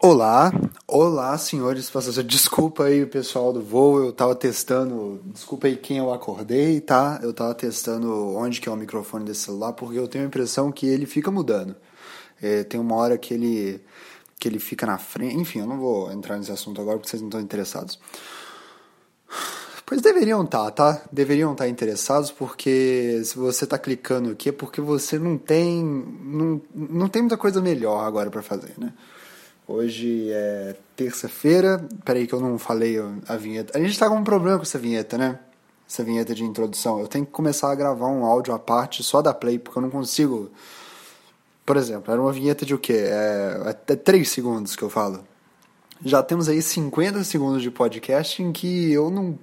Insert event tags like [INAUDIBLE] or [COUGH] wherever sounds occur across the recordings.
Olá, olá senhores passageiros. Desculpa aí o pessoal do voo, eu tava testando. Desculpa aí quem eu acordei, tá? Eu tava testando onde que é o microfone desse celular, porque eu tenho a impressão que ele fica mudando. É, tem uma hora que ele que ele fica na frente. Enfim, eu não vou entrar nesse assunto agora porque vocês não estão interessados. Pois deveriam estar, tá, tá? Deveriam estar interessados porque se você está clicando aqui é porque você não tem não, não tem muita coisa melhor agora para fazer, né? Hoje é terça-feira. Peraí que eu não falei a vinheta. A gente está com um problema com essa vinheta, né? Essa vinheta de introdução. Eu tenho que começar a gravar um áudio à parte só da Play, porque eu não consigo. Por exemplo, era uma vinheta de o quê? É, é 3 segundos que eu falo. Já temos aí 50 segundos de podcast em que eu não,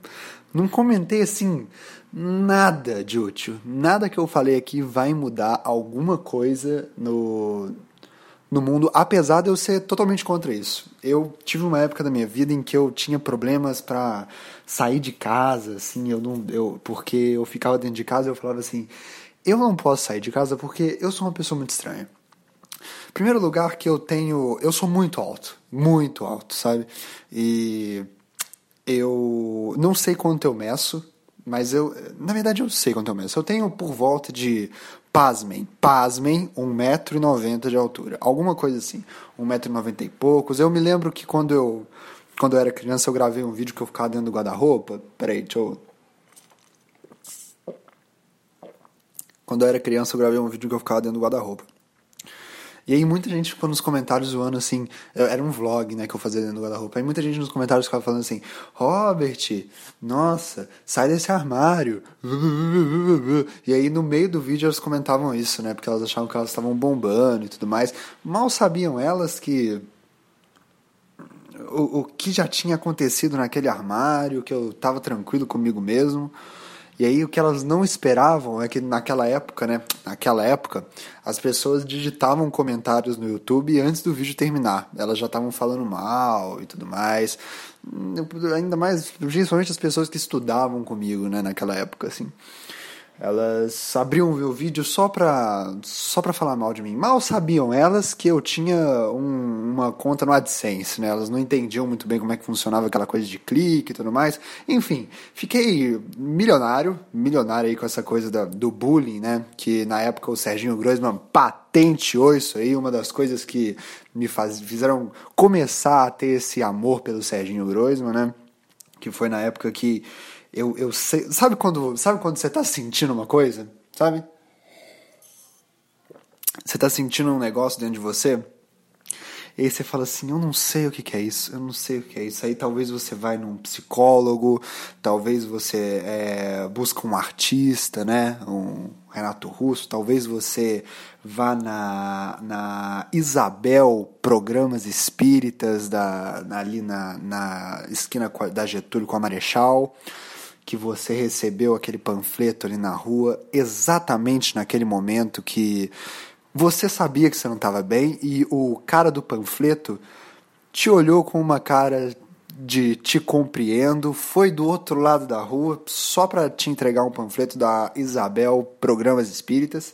não comentei assim nada de útil. Nada que eu falei aqui vai mudar alguma coisa no, no mundo, apesar de eu ser totalmente contra isso. Eu tive uma época da minha vida em que eu tinha problemas para sair de casa, assim, eu não, eu, porque eu ficava dentro de casa e eu falava assim, eu não posso sair de casa porque eu sou uma pessoa muito estranha. Primeiro lugar que eu tenho, eu sou muito alto, muito alto, sabe? E eu não sei quanto eu meço, mas eu, na verdade eu sei quanto eu meço. Eu tenho por volta de pasmem, pasmem, 1,90m de altura. Alguma coisa assim, 1,90m e poucos. Eu me lembro que quando eu, quando eu era criança eu gravei um vídeo que eu ficava dentro do guarda-roupa. Peraí, deixa eu... Quando eu era criança eu gravei um vídeo que eu ficava dentro do guarda-roupa. E aí muita gente ficou nos comentários zoando assim, era um vlog, né, que eu fazia dentro do guarda-roupa. Aí muita gente nos comentários ficava falando assim: "Robert, nossa, sai desse armário". E aí no meio do vídeo elas comentavam isso, né, porque elas achavam que elas estavam bombando e tudo mais. Mal sabiam elas que o, o que já tinha acontecido naquele armário, que eu estava tranquilo comigo mesmo. E aí o que elas não esperavam é que naquela época, né? Naquela época, as pessoas digitavam comentários no YouTube antes do vídeo terminar. Elas já estavam falando mal e tudo mais. Ainda mais, principalmente as pessoas que estudavam comigo, né? Naquela época, assim. Elas abriam o vídeo só pra, só pra falar mal de mim. Mal sabiam elas que eu tinha um, uma conta no AdSense, né? Elas não entendiam muito bem como é que funcionava aquela coisa de clique e tudo mais. Enfim, fiquei milionário, milionário aí com essa coisa da, do bullying, né? Que na época o Serginho Groisman patenteou isso aí, uma das coisas que me faz, fizeram começar a ter esse amor pelo Serginho Groisman, né? Que foi na época que eu, eu sei. Sabe quando, sabe quando você tá sentindo uma coisa? Sabe? Você tá sentindo um negócio dentro de você? E aí você fala assim, eu não sei o que, que, é isso, eu não sei o que é isso. Aí talvez você vai num psicólogo, talvez você é, busca um artista, né? Um Renato Russo, talvez você vá na, na Isabel Programas Espíritas da, ali na, na esquina da Getúlio com a Marechal que você recebeu aquele panfleto ali na rua exatamente naquele momento que você sabia que você não estava bem e o cara do panfleto te olhou com uma cara de te compreendo, foi do outro lado da rua só para te entregar um panfleto da Isabel Programas Espíritas,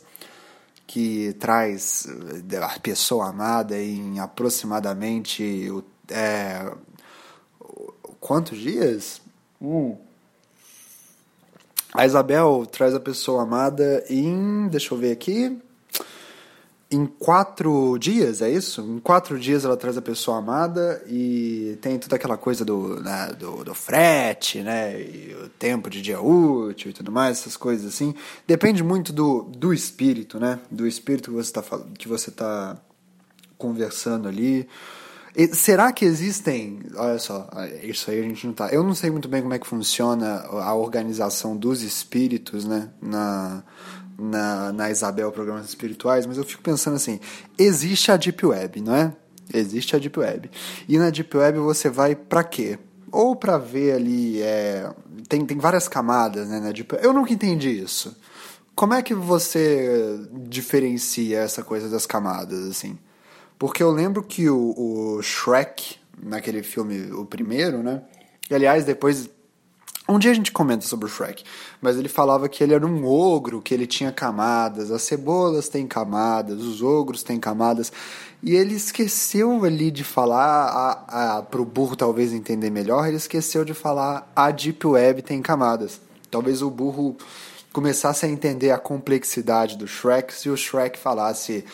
que traz eh, a pessoa amada em aproximadamente é, quantos dias? Hum. A Isabel traz a pessoa amada em. Deixa eu ver aqui. Em quatro dias, é isso? Em quatro dias ela traz a pessoa amada e tem toda aquela coisa do, né, do, do frete, né? E o tempo de dia útil e tudo mais, essas coisas assim. Depende muito do, do espírito, né? Do espírito que você está que você tá conversando ali. Será que existem. Olha só, isso aí a gente não tá. Eu não sei muito bem como é que funciona a organização dos espíritos, né? Na, na, na Isabel Programas Espirituais, mas eu fico pensando assim: existe a Deep Web, não é? Existe a Deep Web. E na Deep Web você vai para quê? Ou para ver ali. É, tem, tem várias camadas né, na Deep Web. Eu nunca entendi isso. Como é que você diferencia essa coisa das camadas, assim? Porque eu lembro que o, o Shrek, naquele filme, o primeiro, né? E aliás, depois Um dia a gente comenta sobre o Shrek, mas ele falava que ele era um ogro, que ele tinha camadas, as cebolas têm camadas, os ogros têm camadas, e ele esqueceu ali de falar, a, a, burro talvez entender melhor, ele esqueceu de falar a Deep Web tem camadas. Talvez o burro começasse a entender a complexidade do Shrek se o Shrek falasse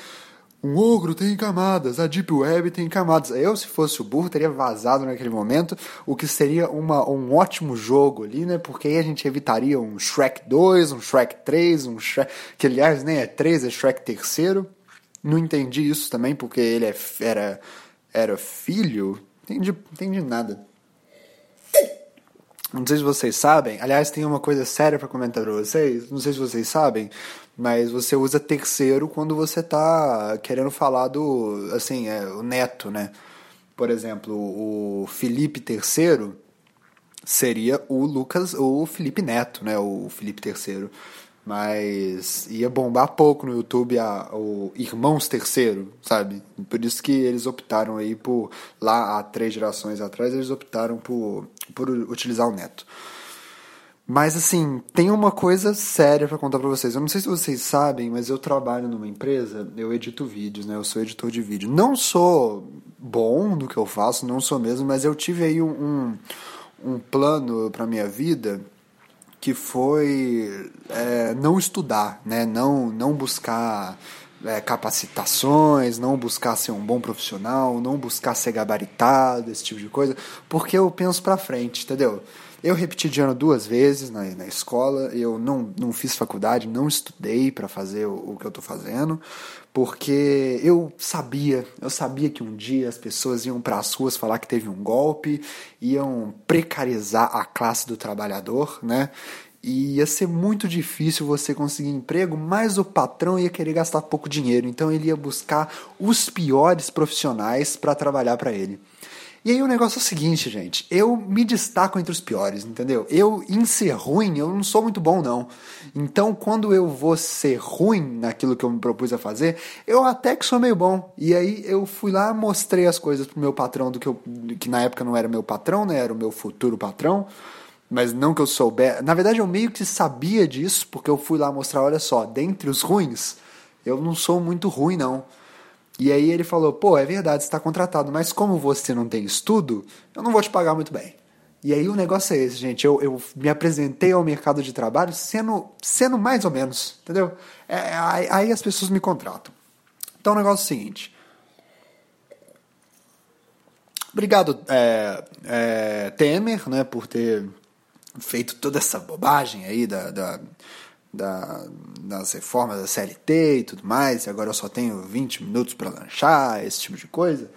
um ogro tem camadas, a Deep Web tem camadas. Eu, se fosse o burro, teria vazado naquele momento, o que seria uma, um ótimo jogo ali, né? Porque aí a gente evitaria um Shrek 2, um Shrek 3, um Shrek. que aliás nem é 3, é Shrek terceiro. Não entendi isso também, porque ele é, era, era filho. Entendi, entendi nada. Não sei se vocês sabem. Aliás, tem uma coisa séria para comentar para vocês. Não sei se vocês sabem, mas você usa terceiro quando você tá querendo falar do, assim, é, o neto, né? Por exemplo, o Felipe terceiro seria o Lucas, o Felipe Neto, né? O Felipe terceiro. Mas ia bombar pouco no YouTube a, o Irmãos Terceiro, sabe? Por isso que eles optaram aí por. Lá há três gerações atrás, eles optaram por, por utilizar o Neto. Mas assim, tem uma coisa séria para contar para vocês. Eu não sei se vocês sabem, mas eu trabalho numa empresa, eu edito vídeos, né? Eu sou editor de vídeo. Não sou bom no que eu faço, não sou mesmo, mas eu tive aí um, um plano para minha vida que foi é, não estudar, né? não, não buscar é, capacitações, não buscar ser um bom profissional, não buscar ser gabaritado, esse tipo de coisa, porque eu penso para frente, entendeu? Eu repeti de ano duas vezes na, na escola, eu não, não fiz faculdade, não estudei para fazer o, o, que eu estou fazendo, porque eu sabia, eu sabia que um dia as pessoas iam para as ruas falar que teve um golpe, iam precarizar a classe do trabalhador, né? E ia ser muito difícil você conseguir emprego, mas o patrão ia querer gastar pouco dinheiro, então ele ia buscar os piores profissionais para trabalhar para ele. E aí o negócio é o seguinte, gente, eu me destaco entre os piores, entendeu? Eu, em ser ruim, eu não sou muito bom, não. Então, quando eu vou ser ruim naquilo que eu me propus a fazer, eu até que sou meio bom. E aí eu fui lá, mostrei as coisas pro meu patrão, do que, eu, que na época não era meu patrão, né? Era o meu futuro patrão. Mas não que eu soubesse. Na verdade, eu meio que sabia disso, porque eu fui lá mostrar, olha só, dentre os ruins, eu não sou muito ruim, não. E aí ele falou: pô, é verdade, você está contratado, mas como você não tem estudo, eu não vou te pagar muito bem. E aí o negócio é esse, gente. Eu, eu me apresentei ao mercado de trabalho sendo, sendo mais ou menos, entendeu? É, aí, as pessoas me contratam. Então o negócio é o seguinte. Obrigado, é, é, Temer, né, por ter feito toda essa bobagem aí da, da da, das reformas da CLT e tudo mais, e agora eu só tenho 20 minutos para lanchar, esse tipo de coisa.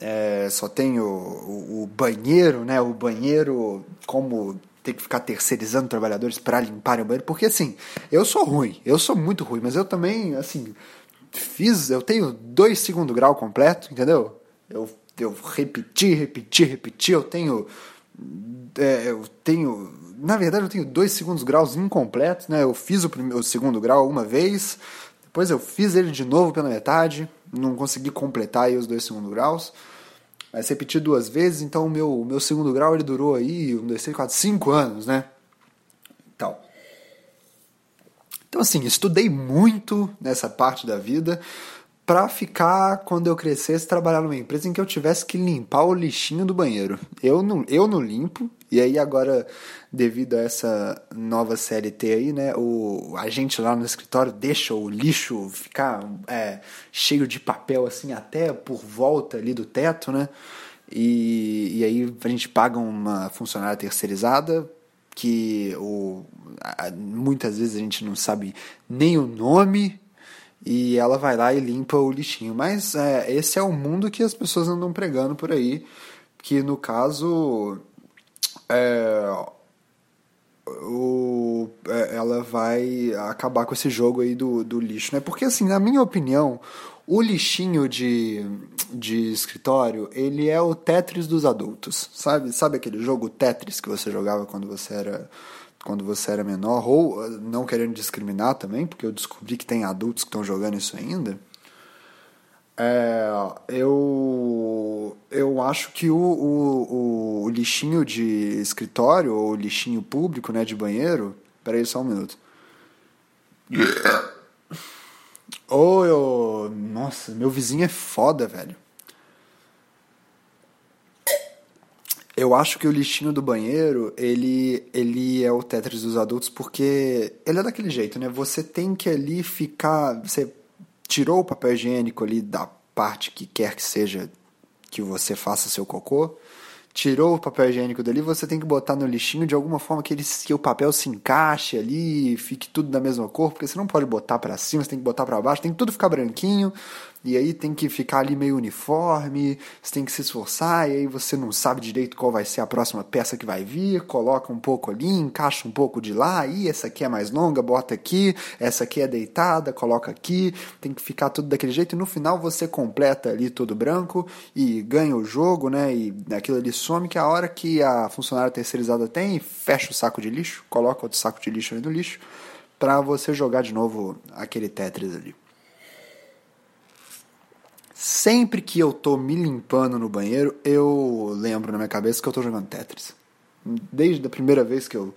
É, só tenho o, o, banheiro, né? O banheiro, como ter que ficar terceirizando trabalhadores para limparem o banheiro, porque assim, eu sou ruim, eu sou muito ruim, mas eu também, assim, fiz, eu tenho dois segundo grau completo, entendeu? Eu, eu repeti, repeti, repeti, eu tenho. É, eu tenho na verdade, eu tenho dois segundos graus incompletos, né? Eu fiz o, primeiro, o segundo grau uma vez, depois eu fiz ele de novo pela metade, não consegui completar os dois segundos graus. Mas repeti duas vezes, então o meu, meu segundo grau ele durou aí, um, dois, três, quatro, cinco anos, né? Então, então assim, estudei muito nessa parte da vida para ficar, quando eu crescesse, trabalhar numa empresa em que eu tivesse que limpar o lixinho do banheiro. Eu não, eu não limpo, e aí agora, devido a essa nova CLT aí, né, o, a gente lá no escritório deixa o lixo ficar é, cheio de papel assim até por volta ali do teto, né? E, e aí a gente paga uma funcionária terceirizada que o, muitas vezes a gente não sabe nem o nome e ela vai lá e limpa o lixinho. Mas é, esse é o mundo que as pessoas andam pregando por aí, que no caso é, o, é, ela vai acabar com esse jogo aí do, do lixo, né? Porque, assim, na minha opinião, o lixinho de, de escritório, ele é o Tetris dos adultos, sabe? Sabe aquele jogo Tetris que você jogava quando você era quando você era menor, ou não querendo discriminar também, porque eu descobri que tem adultos que estão jogando isso ainda. É, eu, eu acho que o, o, o lixinho de escritório, ou lixinho público, né, de banheiro. Peraí só um minuto. Oi, oh, nossa, meu vizinho é foda, velho. Eu acho que o lixinho do banheiro, ele, ele é o Tetris dos adultos porque ele é daquele jeito, né? Você tem que ali ficar. Você tirou o papel higiênico ali da parte que quer que seja que você faça seu cocô tirou o papel higiênico dali, você tem que botar no lixinho de alguma forma que, ele, que o papel se encaixe ali, fique tudo da mesma cor, porque você não pode botar para cima, você tem que botar para baixo, tem que tudo ficar branquinho, e aí tem que ficar ali meio uniforme, você tem que se esforçar, e aí você não sabe direito qual vai ser a próxima peça que vai vir, coloca um pouco ali, encaixa um pouco de lá, e essa aqui é mais longa, bota aqui, essa aqui é deitada, coloca aqui, tem que ficar tudo daquele jeito, e no final você completa ali tudo branco e ganha o jogo, né? E aquilo ali some, que é a hora que a funcionária terceirizada tem, fecha o saco de lixo, coloca outro saco de lixo ali no lixo, para você jogar de novo aquele Tetris ali. Sempre que eu tô me limpando no banheiro, eu lembro na minha cabeça que eu tô jogando Tetris. Desde a primeira vez que eu,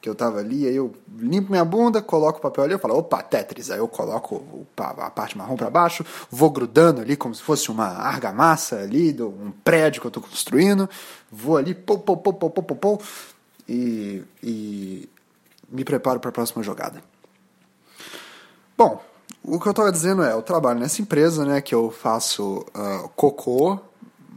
que eu tava ali, aí eu limpo minha bunda, coloco o papel ali, eu falo, opa, Tetris. Aí eu coloco a parte marrom para baixo, vou grudando ali como se fosse uma argamassa ali, de um prédio que eu tô construindo, vou ali, pô, pô, pô, pô, pô, pô, pô e, e me preparo para a próxima jogada. Bom, o que eu estava dizendo é, eu trabalho nessa empresa, né, que eu faço uh, cocô.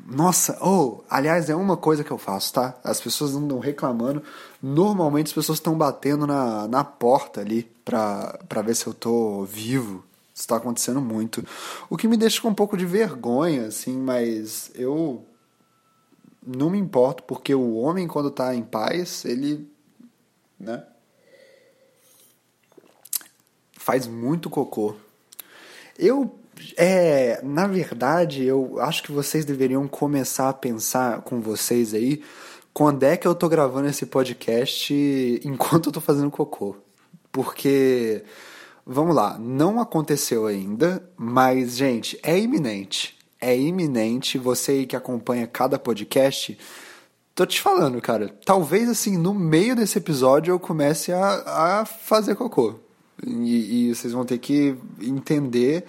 Nossa, oh, aliás, é uma coisa que eu faço, tá? As pessoas andam reclamando. Normalmente as pessoas estão batendo na, na porta ali pra, pra ver se eu tô vivo. Isso tá acontecendo muito. O que me deixa com um pouco de vergonha, assim, mas eu não me importo, porque o homem, quando tá em paz, ele. né? faz muito cocô. Eu, é, na verdade, eu acho que vocês deveriam começar a pensar com vocês aí quando é que eu tô gravando esse podcast [LAUGHS] enquanto eu tô fazendo cocô. Porque, vamos lá, não aconteceu ainda, mas, gente, é iminente. É iminente. Você que acompanha cada podcast, tô te falando, cara. Talvez, assim, no meio desse episódio eu comece a, a fazer cocô. E, e vocês vão ter que entender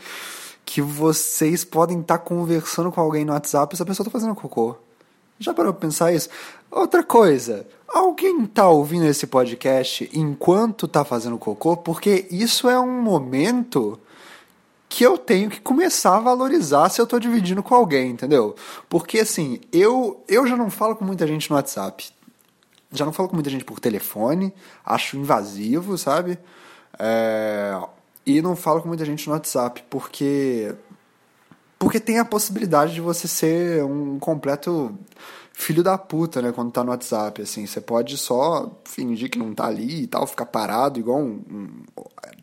que vocês podem estar tá conversando com alguém no WhatsApp e essa pessoa está fazendo cocô. Já parou pra pensar isso? Outra coisa, alguém tá ouvindo esse podcast enquanto tá fazendo cocô? Porque isso é um momento que eu tenho que começar a valorizar se eu tô dividindo com alguém, entendeu? Porque assim, eu, eu já não falo com muita gente no WhatsApp. Já não falo com muita gente por telefone, acho invasivo, sabe? É, e não falo com muita gente no WhatsApp, porque. Porque tem a possibilidade de você ser um completo filho da puta, né, quando tá no WhatsApp, assim, você pode só fingir que não tá ali e tal, ficar parado igual um, um,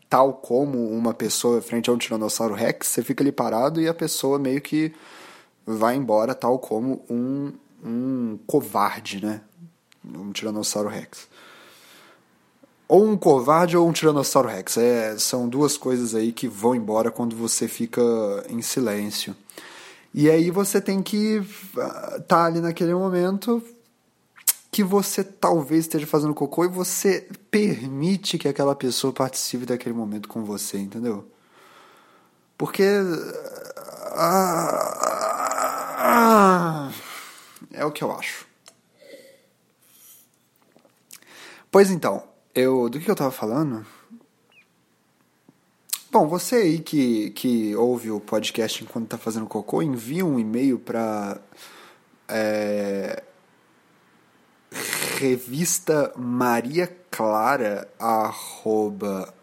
tal como uma pessoa frente a um tiranossauro rex, você fica ali parado e a pessoa meio que vai embora tal como um, um covarde, né, um tiranossauro rex ou um covarde ou um tiranossauro rex. É, são duas coisas aí que vão embora quando você fica em silêncio. E aí você tem que estar tá ali naquele momento que você talvez esteja fazendo cocô e você permite que aquela pessoa participe daquele momento com você, entendeu? Porque. Ah, ah, é o que eu acho. Pois então, eu, do que eu tava falando? Bom, você aí que, que ouve o podcast enquanto tá fazendo cocô, envia um e-mail para é, revista Maria Clara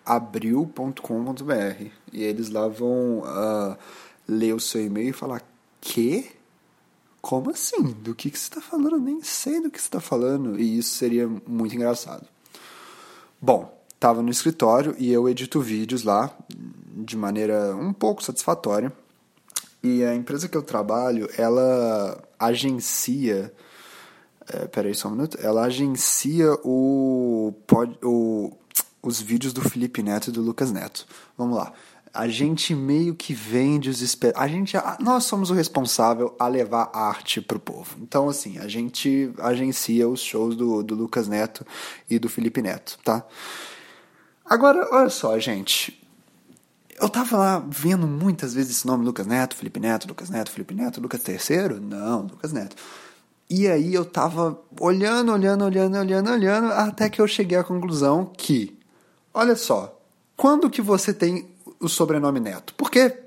abril.com.br e eles lá vão uh, ler o seu e-mail e falar que como assim? Do que, que você está falando? Nem sei do que você está falando. E isso seria muito engraçado. Bom, estava no escritório e eu edito vídeos lá de maneira um pouco satisfatória. E a empresa que eu trabalho, ela agencia. É, peraí só um minuto. Ela agencia o, pod, o, os vídeos do Felipe Neto e do Lucas Neto. Vamos lá. A gente meio que vende os esper... a gente nós somos o responsável a levar arte pro povo. Então assim a gente agencia os shows do, do Lucas Neto e do Felipe Neto tá? Agora olha só gente. Eu tava lá vendo muitas vezes esse nome Lucas Neto Felipe Neto Lucas Neto Felipe Neto Lucas Terceiro? Não Lucas Neto. E aí eu tava olhando olhando olhando olhando olhando até que eu cheguei à conclusão que olha só quando que você tem o sobrenome Neto. Porque,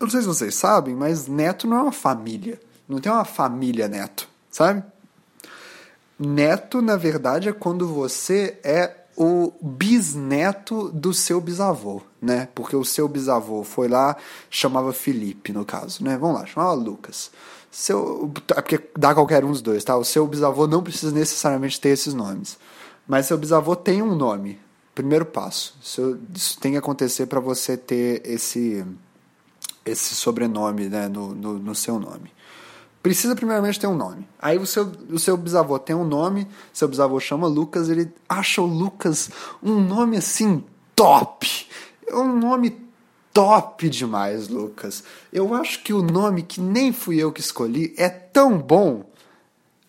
eu não sei se vocês sabem, mas Neto não é uma família. Não tem uma família Neto, sabe? Neto, na verdade, é quando você é o bisneto do seu bisavô, né? Porque o seu bisavô foi lá, chamava Felipe, no caso, né? Vamos lá, chamava Lucas. Seu, é porque dá qualquer um dos dois, tá? O seu bisavô não precisa necessariamente ter esses nomes. Mas seu bisavô tem um nome, primeiro passo. Isso, isso tem que acontecer para você ter esse, esse sobrenome né, no, no, no, seu nome. Precisa primeiramente ter um nome. Aí o seu, o seu bisavô tem um nome, seu bisavô chama Lucas, ele acha o Lucas um nome assim top. É um nome top demais, Lucas. Eu acho que o nome que nem fui eu que escolhi é tão bom,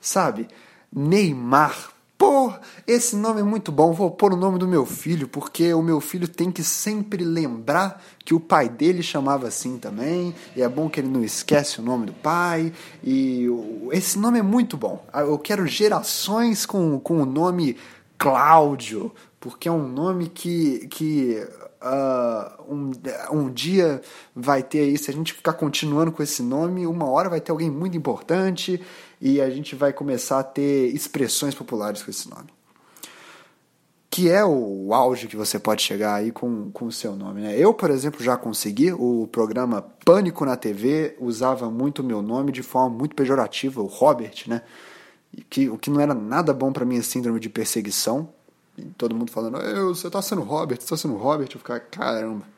sabe? Neymar Pô, esse nome é muito bom, vou pôr o nome do meu filho, porque o meu filho tem que sempre lembrar que o pai dele chamava assim também, e é bom que ele não esquece o nome do pai, e esse nome é muito bom. Ah, eu quero gerações com, com o nome Cláudio, porque é um nome que, que uh, um, um dia vai ter aí, se a gente ficar continuando com esse nome, uma hora vai ter alguém muito importante e a gente vai começar a ter expressões populares com esse nome. Que é o auge que você pode chegar aí com, o seu nome. Né? Eu, por exemplo, já consegui. O programa Pânico na TV usava muito o meu nome de forma muito pejorativa, o Robert, né? Que, o que não era nada bom para minha síndrome de perseguição. E todo mundo falando, você tá sendo Robert, você tá sendo Robert. Eu ficava, caramba.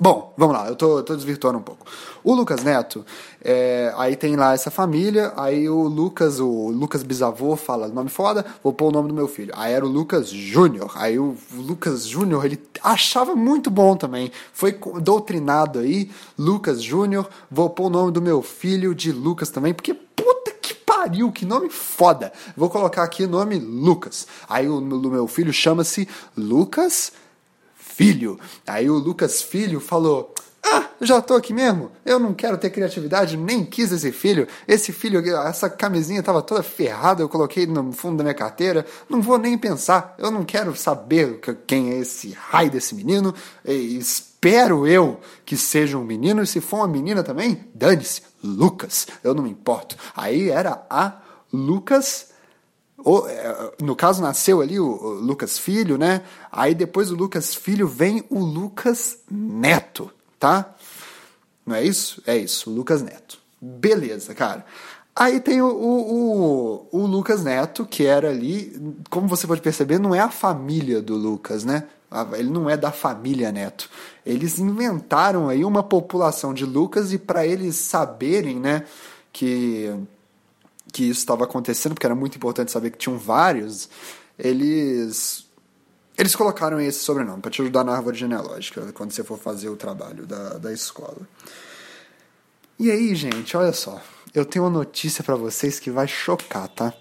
Bom, vamos lá, eu tô, tô desvirtuando um pouco. O Lucas Neto, é, aí tem lá essa família, aí o Lucas, o Lucas bisavô fala, nome foda, vou pôr o nome do meu filho. Aí era o Lucas Júnior, aí o Lucas Júnior, ele achava muito bom também, foi doutrinado aí, Lucas Júnior, vou pôr o nome do meu filho de Lucas também, porque puta que pariu, que nome foda. Vou colocar aqui o nome Lucas. Aí o, o meu filho chama-se Lucas Filho. Aí o Lucas Filho falou: ah, já tô aqui mesmo. Eu não quero ter criatividade, nem quis esse filho. Esse filho, essa camisinha tava toda ferrada, eu coloquei no fundo da minha carteira. Não vou nem pensar. Eu não quero saber quem é esse raio desse menino. E espero eu que seja um menino. E se for uma menina também, dane-se. Lucas, eu não me importo. Aí era a Lucas é, no caso, nasceu ali o, Lucas Filho, né? Aí depois do Lucas Filho vem o Lucas Neto, tá? Não é isso? É isso, o Lucas Neto. Beleza, cara. Aí tem o, o, o, Lucas Neto, que era ali, como você pode perceber, não é a família do Lucas, né? Ele não é da família Neto. Eles inventaram aí uma população de Lucas e para eles saberem, né, que que isso estava acontecendo, porque era muito importante saber que tinham vários, eles eles colocaram esse sobrenome para te ajudar na árvore genealógica quando você for fazer o trabalho da, da escola. E aí, gente, olha só, eu tenho uma notícia para vocês que vai chocar, tá?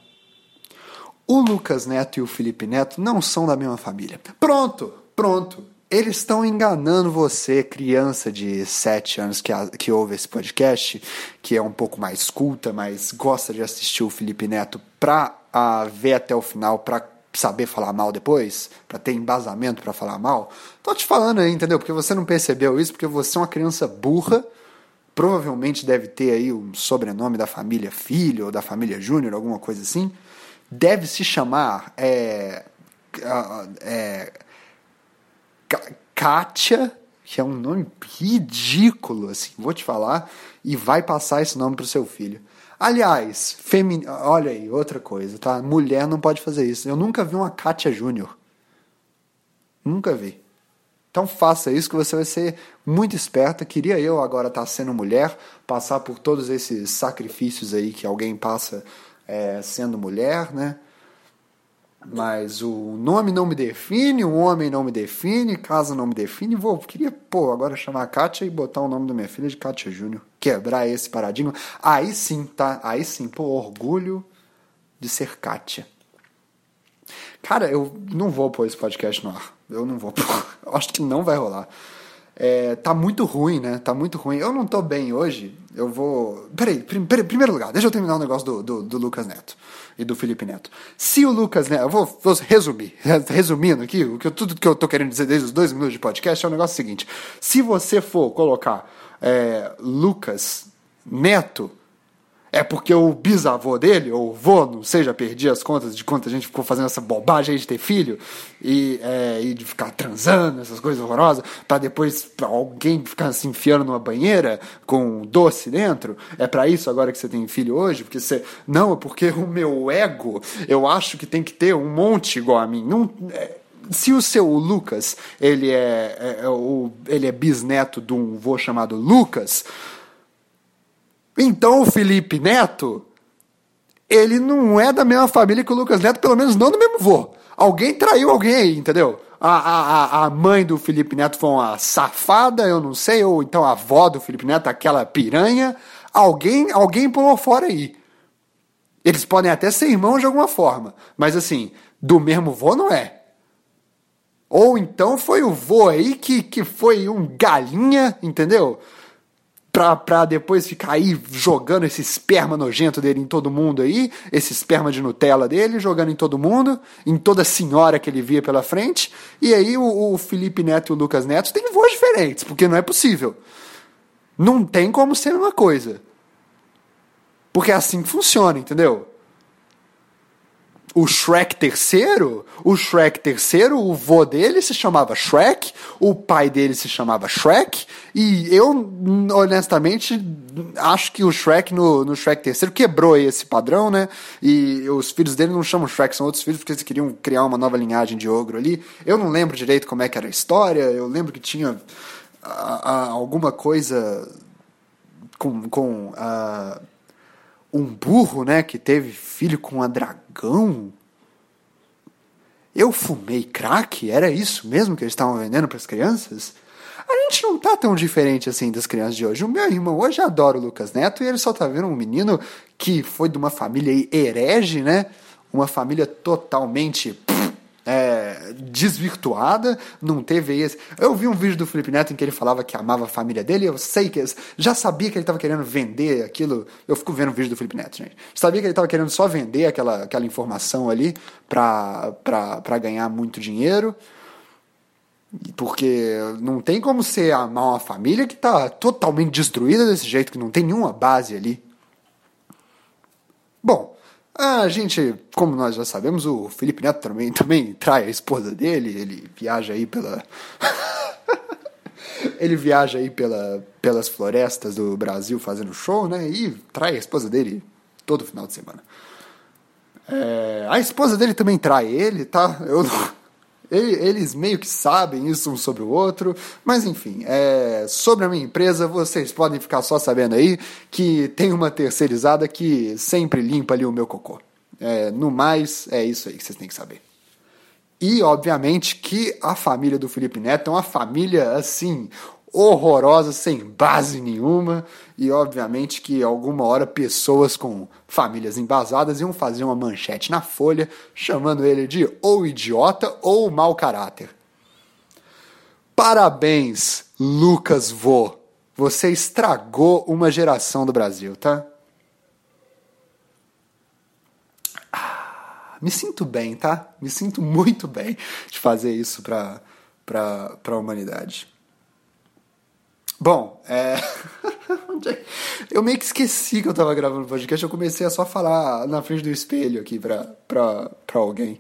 O Lucas Neto e o Felipe Neto não são da mesma família. Pronto, pronto. Eles estão enganando você, criança de 7 anos que, que ouve esse podcast, que é um pouco mais culta, mas gosta de assistir o Felipe Neto pra uh, ver até o final, pra saber falar mal depois, para ter embasamento para falar mal. Tô te falando aí, entendeu? Porque você não percebeu isso, porque você é uma criança burra, provavelmente deve ter aí um sobrenome da família Filho ou da família Júnior, alguma coisa assim. Deve se chamar é, é, Kátia, que é um nome ridículo, assim, vou te falar, e vai passar esse nome pro seu filho. Aliás, femin... olha aí, outra coisa, tá? Mulher não pode fazer isso. Eu nunca vi uma Kátia Júnior. Nunca vi. Então faça isso que você vai ser muito esperta. Queria eu agora estar tá sendo mulher, passar por todos esses sacrifícios aí que alguém passa é, sendo mulher, né? Mas o nome não me define, o homem não me define, casa não me define. Vou, queria, pô, agora chamar a Kátia e botar o nome da minha filha de Kátia Júnior. Quebrar esse paradigma. Aí sim, tá? Aí sim, pô, orgulho de ser Kátia. Cara, eu não vou pôr esse podcast no ar. Eu não vou pôr. [LAUGHS] Acho que não vai rolar. É, tá muito ruim, né? Tá muito ruim. Eu não tô bem hoje. Eu vou. Peraí, prim, peraí primeiro lugar, deixa eu terminar o um negócio do, do, do, Lucas Neto e do Felipe Neto. Se o Lucas Neto. Eu vou, vou resumir. [LAUGHS] Resumindo aqui, o que eu, tudo que eu tô querendo dizer desde os dois minutos de podcast é o negócio seguinte: se você for colocar é, Lucas Neto é porque o bisavô dele, ou vô, não sei, já perdi as contas de quanto a gente ficou fazendo essa bobagem de ter filho e, é, e de ficar transando, essas coisas horrorosas, para depois pra alguém ficar se enfiando numa banheira com doce dentro. É para isso agora que você tem filho hoje? Porque você. Não, é porque o meu ego, eu acho que tem que ter um monte igual a mim. Não. É, se o seu Lucas ele é, é, é, ele é bisneto de um vô chamado Lucas, então o Felipe Neto, ele não é da mesma família que o Lucas Neto, pelo menos não do mesmo vô. Alguém traiu alguém aí, entendeu? A, a, a mãe do Felipe Neto foi uma safada, eu não sei, ou então a avó do Felipe Neto, aquela piranha. Alguém, alguém pulou fora aí. Eles podem até ser irmãos de alguma forma, mas assim, do mesmo vô não é. Ou então foi o vô aí que, que foi um galinha, entendeu? Pra, pra depois ficar aí jogando esse esperma nojento dele em todo mundo aí, esse esperma de Nutella dele, jogando em todo mundo, em toda senhora que ele via pela frente. E aí o, o Felipe Neto e o Lucas Neto têm voos diferentes, porque não é possível. Não tem como ser uma coisa. Porque é assim que funciona, entendeu? O Shrek terceiro, o Shrek terceiro, o vô dele se chamava Shrek, o pai dele se chamava Shrek, e eu, honestamente, acho que o Shrek no, no Shrek terceiro quebrou esse padrão, né? E os filhos dele não chamam Shrek, são outros filhos porque eles queriam criar uma nova linhagem de ogro ali. Eu não lembro direito como é que era a história, eu lembro que tinha a, a, alguma coisa com. com a, um burro, né, que teve filho com uma dragão. Eu fumei crack? Era isso mesmo que eles estavam vendendo para as crianças? A gente não tá tão diferente assim das crianças de hoje. O meu irmão hoje adora o Lucas Neto e ele só tá vendo um menino que foi de uma família herege, né? Uma família totalmente é, desvirtuada, não teve esse. Eu vi um vídeo do Felipe Neto em que ele falava que amava a família dele, eu sei que já sabia que ele estava querendo vender aquilo. Eu fico vendo o vídeo do Felipe Neto, gente. Sabia que ele estava querendo só vender aquela, aquela informação ali para ganhar muito dinheiro. Porque não tem como você amar uma família que está totalmente destruída desse jeito, que não tem nenhuma base ali. Bom, a gente, como nós já sabemos, o Felipe Neto também, também trai a esposa dele, ele viaja aí pela. [LAUGHS] ele viaja aí pela, pelas florestas do Brasil fazendo show, né? E trai a esposa dele todo final de semana. É, a esposa dele também trai ele, tá? Eu não, eles meio que sabem isso um sobre o outro, mas enfim, é, sobre a minha empresa, vocês podem ficar só sabendo aí que tem uma terceirizada que sempre limpa ali o meu cocô. É, no mais, é isso aí que vocês têm que saber. E, obviamente, que a família do Felipe Neto é uma família assim, horrorosa, sem base nenhuma, e obviamente que alguma hora pessoas com famílias embasadas iam fazer uma manchete na folha chamando ele de ou idiota ou mau caráter. Parabéns, Lucas Vô. Você estragou uma geração do Brasil, tá? Ah, me sinto bem, tá? Me sinto muito bem de fazer isso para a humanidade. Bom, é... [LAUGHS] é eu meio que esqueci que eu tava gravando o podcast, eu comecei a só falar na frente do espelho aqui pra, pra, pra alguém.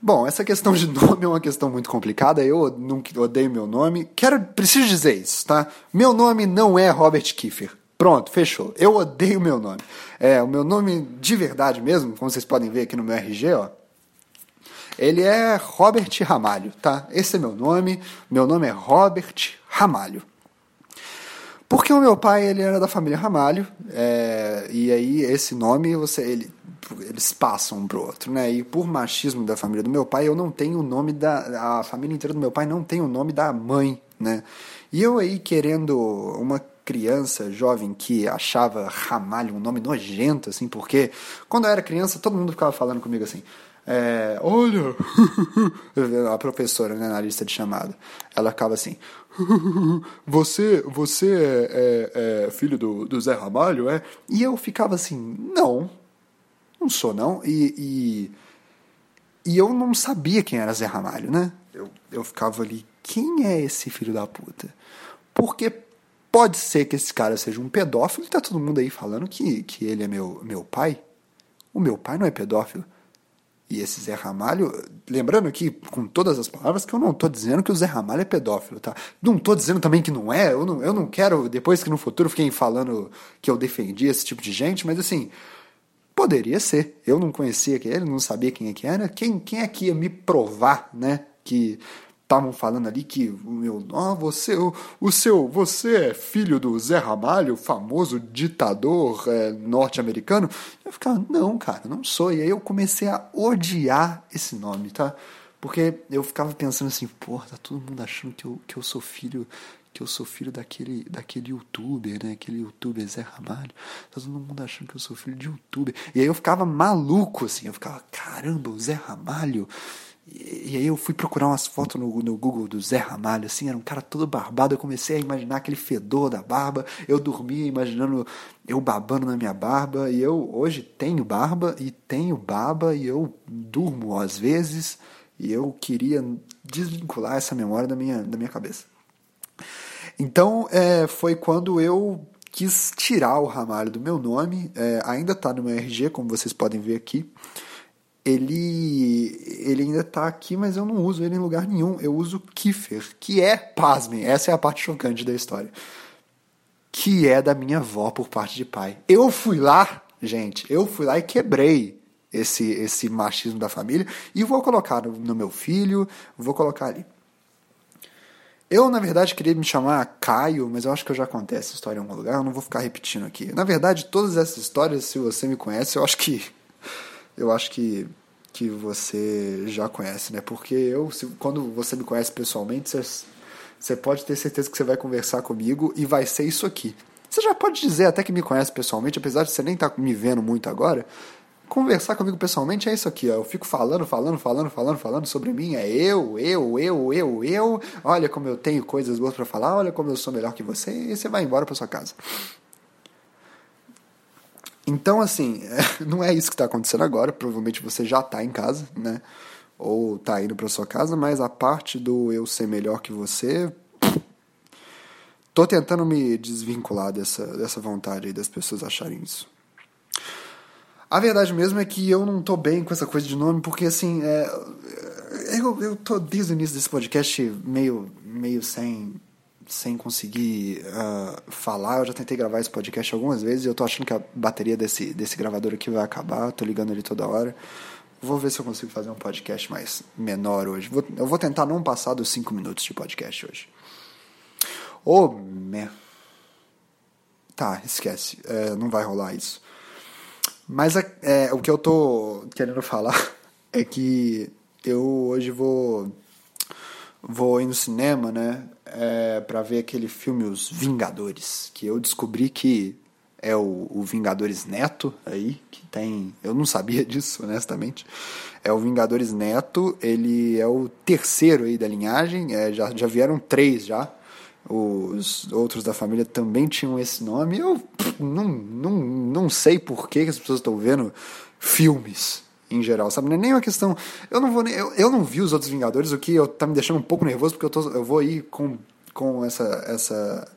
Bom, essa questão de [LAUGHS] nome é uma questão muito complicada, eu nunca odeio meu nome. Quero, preciso dizer isso, tá? Meu nome não é Robert Kiefer. Pronto, fechou. Eu odeio meu nome. É, o meu nome de verdade mesmo, como vocês podem ver aqui no meu RG, ó, ele é Robert Ramalho, tá? Esse é meu nome. Meu nome é Robert Ramalho. Porque o meu pai ele era da família Ramalho, é, e aí esse nome você ele eles passam um pro outro, né? E por machismo da família do meu pai, eu não tenho o nome da. A família inteira do meu pai não tem o nome da mãe, né? E eu aí querendo uma criança jovem que achava Ramalho um nome nojento, assim, porque quando eu era criança todo mundo ficava falando comigo assim. É, olha, [LAUGHS] a professora né, na lista de chamada, ela ficava assim: [LAUGHS] você, você é, é, é, filho do, do Zé Ramalho, é? E eu ficava assim: não, não sou não. E, e, e eu não sabia quem era Zé Ramalho, né? Eu, eu ficava ali: quem é esse filho da puta? Porque pode ser que esse cara seja um pedófilo e tá todo mundo aí falando que, que ele é meu, meu pai. O meu pai não é pedófilo. E esse Zé Ramalho, lembrando aqui com todas as palavras que eu não estou dizendo que o Zé Ramalho é pedófilo, tá? Não estou dizendo também que não é, eu não, eu não quero, depois que no futuro fiquem falando que eu defendi esse tipo de gente, mas assim, poderia ser. Eu não conhecia ele, não sabia quem é que era. Quem, quem é que ia me provar, né, que estavam falando ali que o meu, ah, você, o, o seu, você é filho do Zé Ramalho, famoso ditador é, norte-americano. Eu ficava, não, cara, não sou. E aí eu comecei a odiar esse nome, tá? Porque eu ficava pensando assim, porra, tá todo mundo achando que eu, que eu sou filho que eu sou filho daquele, daquele youtuber, né? Aquele youtuber Zé Ramalho. Tá todo mundo achando que eu sou filho de youtuber. E aí eu ficava maluco, assim. Eu ficava, caramba, o Zé Ramalho. E, aí eu fui procurar umas fotos no, no Google do Zé Ramalho, assim, era um cara todo barbado. Eu comecei a imaginar aquele fedor da barba. Eu dormia imaginando eu babando na minha barba. E eu hoje tenho barba e tenho baba e eu durmo às vezes. E eu queria desvincular essa memória da minha, da minha cabeça. Então é, foi quando eu quis tirar o Ramalho do meu nome. É, ainda está no meu RG, como vocês podem ver aqui ele, ele ainda está aqui, mas eu não uso ele em lugar nenhum. Eu uso Kiefer, que é, pasmem, essa é a parte chocante da história, que é da minha avó por parte de pai. Eu fui lá, gente, eu fui lá e quebrei esse, esse machismo da família e vou colocar no, no meu filho, vou colocar ali. Eu, na verdade, queria me chamar Caio, mas eu acho que eu já contei essa história em algum lugar, eu não vou ficar repetindo aqui. Na verdade, todas essas histórias, se você me conhece, eu acho que eu acho que, que você já conhece, né? Porque eu, se, quando você me conhece pessoalmente, você, pode ter certeza que você vai conversar comigo e vai ser isso aqui. Você já pode dizer até que me conhece pessoalmente, apesar de você nem estar tá me vendo muito agora. Conversar comigo pessoalmente é isso aqui, ó. Eu fico falando, falando, falando, falando, falando sobre mim. É eu, eu, eu, eu, eu. Olha como eu tenho coisas boas para falar, olha como eu sou melhor que você, e você vai embora para sua casa. Então, assim, [LAUGHS] não é isso que está acontecendo agora. Provavelmente você já está em casa, né? Ou está indo para sua casa, mas a parte do eu ser melhor que você. Tô tentando me desvincular dessa, dessa vontade aí das pessoas acharem isso. A verdade mesmo é que eu não tô bem com essa coisa de nome, porque assim, é, eu, eu tô desde o início desse podcast meio, meio sem sem conseguir uh, falar. Eu já tentei gravar esse podcast algumas vezes e eu tô achando que a bateria desse, desse gravador aqui vai acabar. Tô ligando ele toda hora. Vou ver se eu consigo fazer um podcast mais menor hoje. Vou, eu vou tentar não passar dos 5 minutos de podcast hoje. Ô, oh, me... Tá, esquece. É, não vai rolar isso. Mas é, é, o que eu tô querendo falar [LAUGHS] é que eu hoje vou vou ir no cinema, né? É, para ver aquele filme Os Vingadores, que eu descobri que é o, o, Vingadores Neto aí, que tem. Eu não sabia [LAUGHS] disso, honestamente. É o Vingadores Neto, ele é o terceiro aí da linhagem, é, já, já vieram três já. Os outros da família também tinham esse nome. Eu não, não, não sei por que as pessoas estão vendo filmes em geral, sabe? Não é nem uma questão. Eu não vou nem, eu, eu não vi os outros Vingadores, o que eu, tá me deixando um pouco nervoso, porque eu, tô, eu vou ir com, com essa. essa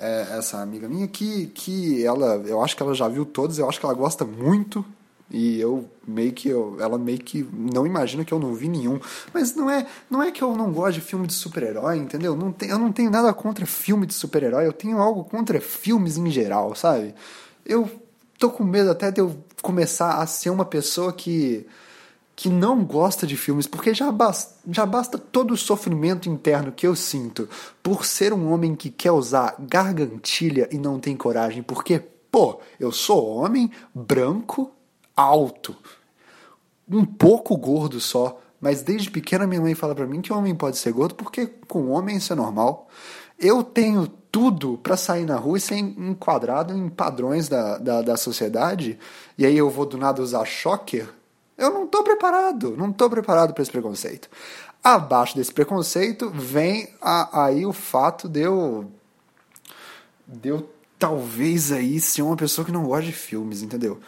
é, essa amiga minha que, que ela eu acho que ela já viu todos eu acho que ela gosta muito e eu meio que eu, ela meio que não imagina que eu não vi nenhum mas não é não é que eu não gosto de filme de super-herói entendeu não eu não tenho nada contra filme de super-herói eu tenho algo contra filmes em geral sabe eu tô com medo até de eu começar a ser uma pessoa que que não gosta de filmes, porque já basta, já basta todo o sofrimento interno que eu sinto por ser um homem que quer usar gargantilha e não tem coragem, porque, pô, eu sou homem, branco, alto, um pouco gordo só. Mas desde pequena minha mãe fala para mim que homem pode ser gordo porque com homem isso é normal. Eu tenho tudo para sair na rua e ser enquadrado em padrões da, da, da, sociedade, e aí eu vou do nada usar choker, eu não tô preparado, não tô preparado para esse preconceito. Abaixo desse preconceito vem a, aí o fato de eu, de eu talvez aí ser uma pessoa que não gosta de filmes, entendeu?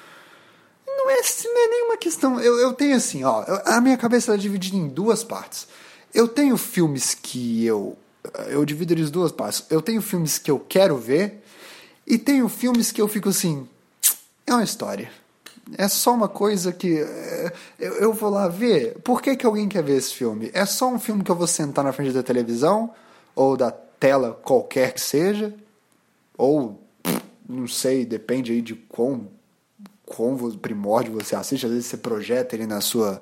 Não é, não é nenhuma questão. Eu, eu tenho assim, ó, a minha cabeça é dividida em duas partes. Eu tenho filmes que eu eu divido eles duas partes. Eu tenho filmes que eu quero ver e tenho filmes que eu fico assim, é uma história. É só uma coisa que é, eu, eu vou lá ver. Por que, que alguém quer ver esse filme? É só um filme que eu vou sentar na frente da televisão ou da tela qualquer que seja, ou não sei, depende aí de quão, quão primórdio você assiste. Às vezes você projeta ele na sua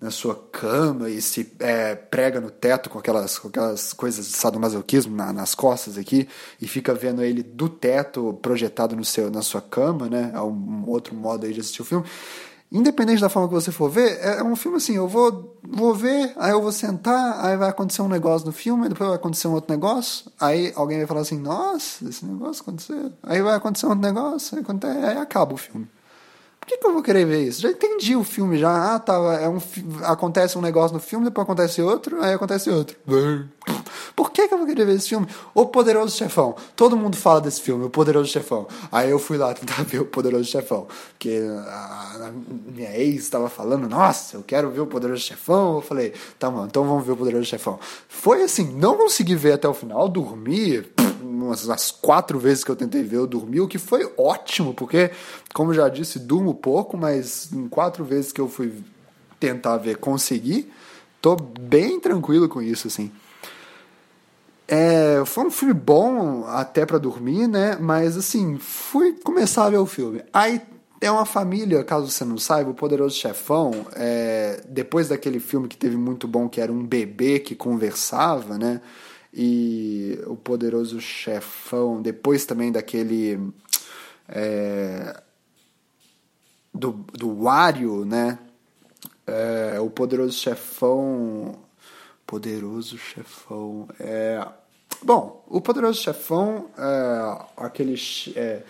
na sua cama e se é, prega no teto com aquelas, com aquelas coisas de sadomasoquismo na, nas costas aqui e fica vendo ele do teto projetado no seu, na sua cama, né? É um outro modo aí de assistir o filme. Independente da forma que você for ver, é, é um filme assim, eu vou, vou ver, aí eu vou sentar, aí vai acontecer um negócio no filme, depois vai acontecer um outro negócio, aí alguém vai falar assim, nossa, esse negócio aconteceu, aí vai acontecer um outro negócio, aí, acontece, aí acaba o filme que, que eu vou querer ver isso? Já entendi o filme, já. Ah, tá, é um, acontece um negócio no filme, depois acontece outro, aí acontece outro. Por que, que eu vou querer ver esse filme? O Poderoso Chefão. Todo mundo fala desse filme, O Poderoso Chefão. Aí eu fui lá tentar [LAUGHS] ver O Poderoso Chefão. Porque a, minha ex estava falando, nossa, eu quero ver O Poderoso Chefão. Eu falei, tá, mano, então vamos ver O Poderoso Chefão. Foi assim, não consegui ver até o final, dormi umas as quatro vezes que eu tentei ver, eu dormi, o que foi ótimo, porque, como já disse, durmo pouco, mas em quatro vezes que eu fui tentar ver, consegui. Tô bem tranquilo com isso, assim. É, foi um filme bom até para dormir, né? Mas assim, fui começar a ver o filme. Aí é uma família, caso você não saiba, o Poderoso Chefão, é, depois daquele filme que teve muito bom, que era um bebê que conversava, né? e o Poderoso Chefão, depois também daquele é, do, do Wario, né? É, o Poderoso Chefão, Poderoso Chefão, é bom, o Poderoso Chefão é aquele é,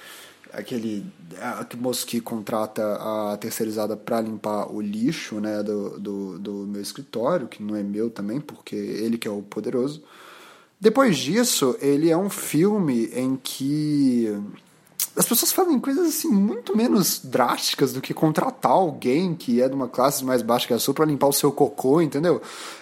aquele é, moço que contrata a terceirizada para limpar o lixo, né, do, do, do meu escritório, que não é meu também, porque ele que é o poderoso. Depois disso, ele é um filme em que as pessoas fazem coisas assim muito menos drásticas do que contratar alguém que é de uma classe mais baixa que a sua para limpar o seu cocô, entendeu?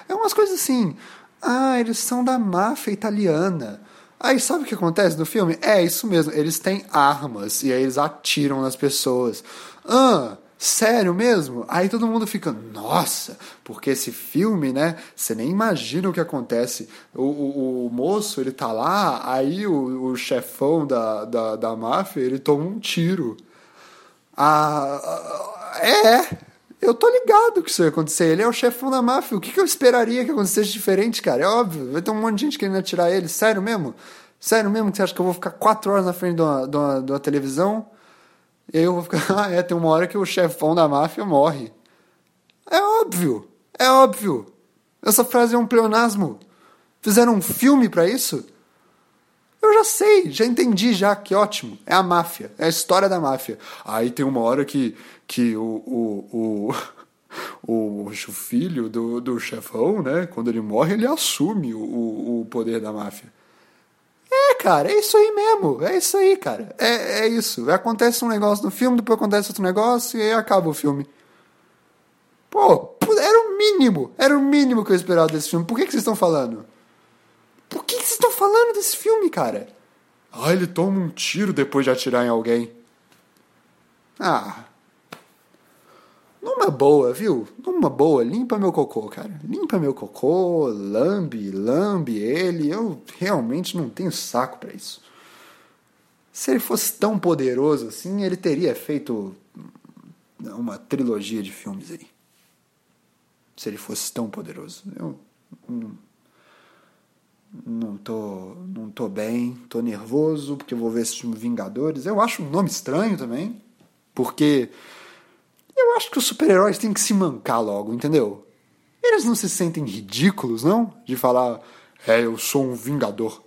É umas coisas assim. Ah, eles são da máfia italiana. Aí sabe o que acontece no filme? É isso mesmo, eles têm armas e aí eles atiram nas pessoas. Ah, Sério mesmo? Aí todo mundo fica, nossa, porque esse filme, né? Você nem imagina o que acontece. O, o, o moço, ele tá lá, aí o, o chefão da, da, da máfia, ele toma um tiro. Ah, é, eu tô ligado que isso ia acontecer. Ele é o chefão da máfia. O que, que eu esperaria que acontecesse diferente, cara? É óbvio, vai ter um monte de gente querendo atirar ele. Sério mesmo? Sério mesmo que você acha que eu vou ficar quatro horas na frente de uma, de uma, de uma televisão? E aí eu vou ficar, [LAUGHS] ah, é, tem uma hora que o chefão da máfia morre. É óbvio, é óbvio. Essa frase é um pleonasmo. Fizeram um filme para isso? Eu já sei, já entendi já, que ótimo. É a máfia, é a história da máfia. Aí tem uma hora que, que o, o, o, [LAUGHS] o, filho do, do chefão, né, quando ele morre, ele assume o, o poder da máfia. É, cara, é isso aí mesmo. É isso aí, cara. É, é isso. Acontece um negócio no filme, depois acontece outro negócio e aí acaba o filme. Pô, era o mínimo. Era o mínimo que eu esperava desse filme. Por que, que vocês estão falando? Por que, que vocês estão falando desse filme, cara? Ah, ele toma um tiro depois de atirar em alguém. Ah, numa boa, viu? Numa boa, limpa meu cocô, cara. Limpa meu cocô, lambe, lambe ele. Eu realmente não tenho saco para isso. Se ele fosse tão poderoso assim, ele teria feito uma trilogia de filmes aí. Se ele fosse tão poderoso. Eu não, não tô, não tô bem, tô nervoso porque vou ver esse filme Vingadores. Eu acho um nome estranho também, porque Eu acho que os super-heróis têm que se mancar logo, entendeu? Eles não se sentem ridículos, não? De falar, é, eu sou um vingador.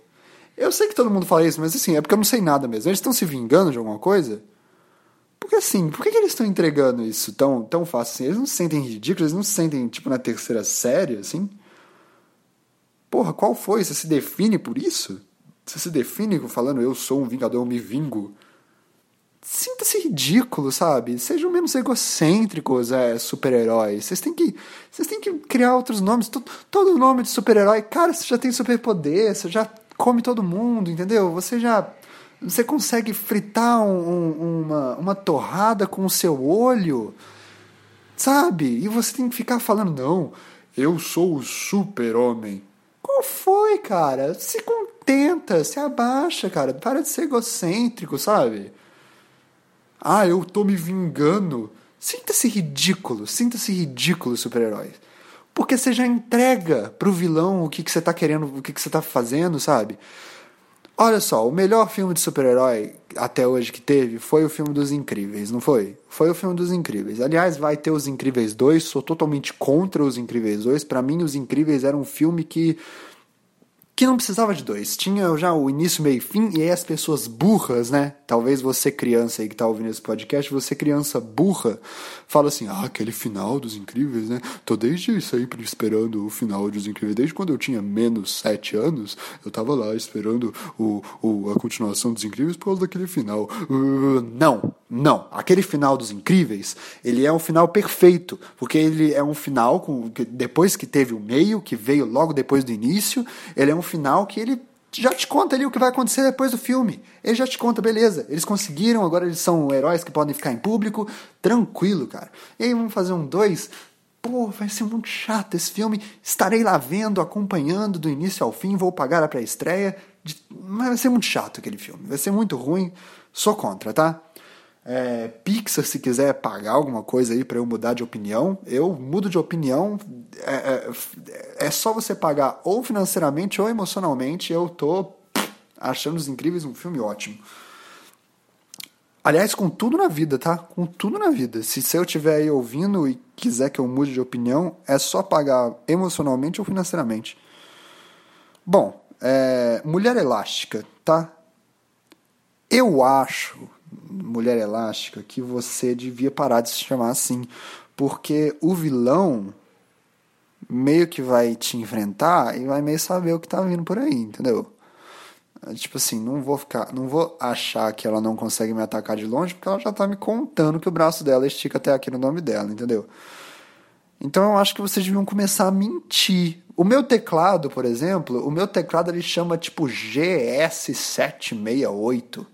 Eu sei que todo mundo fala isso, mas assim, é porque eu não sei nada mesmo. Eles estão se vingando de alguma coisa? Porque assim, por que, que eles estão entregando isso tão, tão fácil assim? Eles não se sentem ridículos, eles não se sentem, tipo, na terceira série, assim? Porra, qual foi? Você se define por isso? Você se define falando eu sou um vingador, eu me vingo? Sinta-se ridículo, sabe? Sejam menos egocêntricos, é, super-heróis. Vocês têm que. Vocês têm que criar outros nomes. Todo, todo nome de super-herói, cara, você já tem superpoder, você já come todo mundo, entendeu? Você já você consegue fritar um, um, uma, uma torrada com o seu olho, sabe? E você tem que ficar falando, não, eu sou o super-homem. Qual foi, cara? Se contenta, se abaixa, cara. Para de ser egocêntrico, sabe? Ah, eu tô me vingando. Sinta-se ridículo, sinta-se ridículo, super-herói. Porque você já entrega pro vilão o que, que você tá querendo, o que, que você tá fazendo, sabe? Olha só, o melhor filme de super-herói até hoje que teve foi o filme dos Incríveis, não foi? Foi o filme dos Incríveis. Aliás, vai ter os Incríveis 2, sou totalmente contra os Incríveis 2. Para mim, os Incríveis era um filme que que não precisava de dois. Tinha já o início, meio e fim, e aí as pessoas burras, né? Talvez você, criança aí que tá ouvindo esse podcast, você, criança burra, fala assim: ah, aquele final dos Incríveis, né? Tô desde sempre esperando o final dos Incríveis. Desde quando eu tinha menos sete anos, eu tava lá esperando o, o, a continuação dos Incríveis por causa daquele final. Uh, não, não. Aquele final dos Incríveis, ele é um final perfeito, porque ele é um final com depois que teve o meio, que veio logo depois do início, ele é um final que ele já te conta ali o que vai acontecer depois do filme. Ele já te conta, beleza. Eles conseguiram, agora eles são heróis que podem ficar em público. Tranquilo, cara. E aí vamos fazer um dois. Pô, vai ser muito chato esse filme. Estarei lá vendo, acompanhando do início ao fim. Vou pagar a pré-estreia. Mas vai ser muito chato aquele filme. Vai ser muito ruim. Sou contra, tá? É, Pixar, se quiser pagar alguma coisa aí para eu mudar de opinião, eu mudo de opinião. É, é, é, só você pagar ou financeiramente ou emocionalmente. Eu tô achando os incríveis um filme ótimo. Aliás, com tudo na vida, tá? Com tudo na vida. Se, se eu estiver aí ouvindo e quiser que eu mude de opinião, é só pagar emocionalmente ou financeiramente. Bom, é, Mulher Elástica, tá? Eu acho Mulher Elástica que você devia parar de se chamar assim, porque o vilão meio que vai te enfrentar e vai meio saber o que tá vindo por aí, entendeu? Tipo assim, não vou ficar, não vou achar que ela não consegue me atacar de longe, porque ela já tá me contando que o braço dela estica até aqui no nome dela, entendeu? Então eu acho que vocês deviam começar a mentir. O meu teclado, por exemplo, o meu teclado ele chama tipo GS768.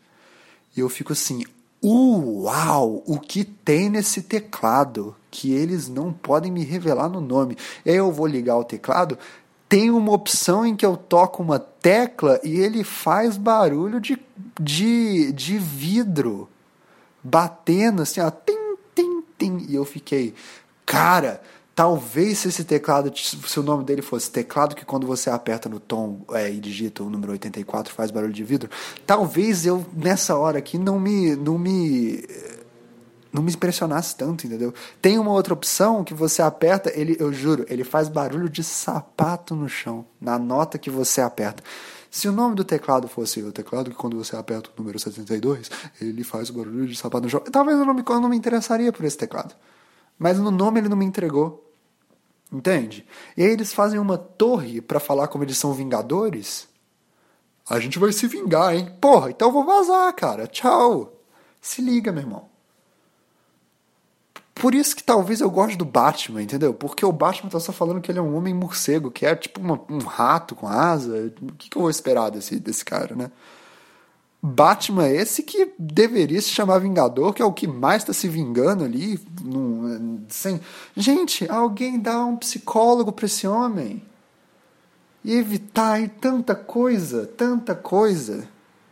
E eu fico assim, uau, o que tem nesse teclado que eles não podem me revelar no nome. E aí eu vou ligar o teclado, tem uma opção em que eu toco uma tecla e ele faz barulho de, de, de vidro batendo assim, ó, tim, tim, tim. E eu fiquei, cara, Talvez se esse teclado, se o nome dele fosse teclado que quando você aperta no tom é, e digita o número 84 faz barulho de vidro, talvez eu nessa hora aqui não me não me não me impressionasse tanto, entendeu? Tem uma outra opção que você aperta, ele, eu juro, ele faz barulho de sapato no chão, na nota que você aperta. Se o nome do teclado fosse o teclado que quando você aperta o número 72, ele faz barulho de sapato no chão, talvez eu não me, eu não me interessaria por esse teclado. Mas no nome ele não me entregou. Entende? E aí eles fazem uma torre para falar como eles são vingadores. A gente vai se vingar, hein? Porra, então eu vou vazar, cara. Tchau. Se liga, meu irmão. Por isso que talvez eu goste do Batman, entendeu? Porque o Batman tá só falando que ele é um homem morcego, que é tipo uma, um rato com asa. O que, que eu vou esperar desse, desse cara, né? Batman esse que deveria se chamar Vingador, que é o que mais está se vingando ali. Num, sem... Gente, alguém dá um psicólogo para esse homem. E evitar tanta coisa, tanta coisa.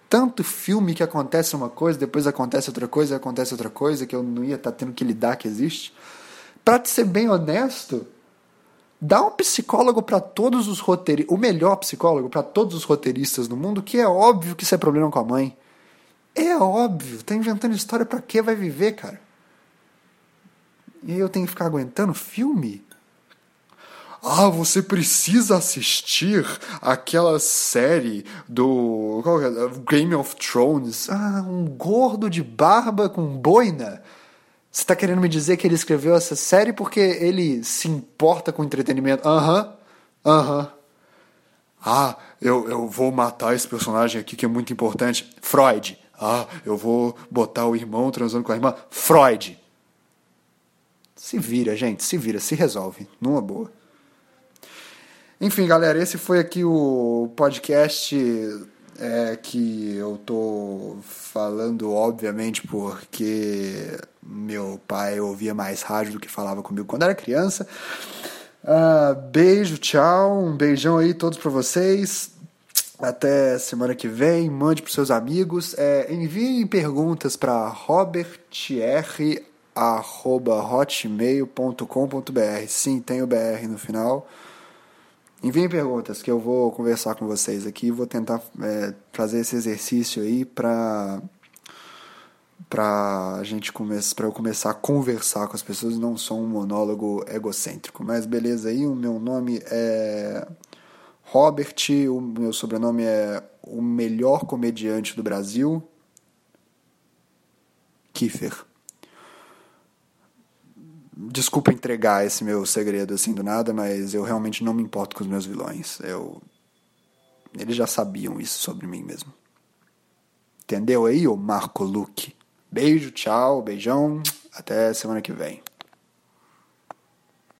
Tanto filme que acontece uma coisa, depois acontece outra coisa, acontece outra coisa, que eu não ia estar tá tendo que lidar que existe. Para ser bem honesto, Dá um psicólogo para todos os roteiristas, o melhor psicólogo para todos os roteiristas do mundo, que é óbvio que isso é problema com a mãe. É óbvio, tá inventando história para que vai viver, cara? E eu tenho que ficar aguentando filme? Ah, você precisa assistir aquela série do é? Game of Thrones. Ah, um gordo de barba com boina. Você tá querendo me dizer que ele escreveu essa série porque ele se importa com entretenimento? Aham, uhum, aham. Uhum. Ah, eu, eu vou matar esse personagem aqui que é muito importante. Freud. Ah, eu vou botar o irmão transando com a irmã. Freud. Se vira, gente, se vira, se resolve. Numa boa. Enfim, galera, esse foi aqui o podcast é, que eu tô falando, obviamente, porque meu pai ouvia mais rádio do que falava comigo quando era criança. Uh, beijo, tchau, um beijão aí todos para vocês. Até semana que vem, mande para seus amigos. É, enviem perguntas para robertr.hotmail.com.br. Sim, tem o BR no final. Enviem perguntas que eu vou conversar com vocês aqui. Vou tentar é, fazer esse exercício aí para para a gente começar para eu começar a conversar com as pessoas não sou um monólogo egocêntrico mas beleza aí o meu nome é Robert o meu sobrenome é o melhor comediante do Brasil Kiefer Desculpa entregar esse meu segredo assim do nada, mas eu realmente não me importo com os meus vilões. Eu eles já sabiam isso sobre mim mesmo. Entendeu aí, ô Marco Luque? Beijo, tchau, beijão, até semana que vem.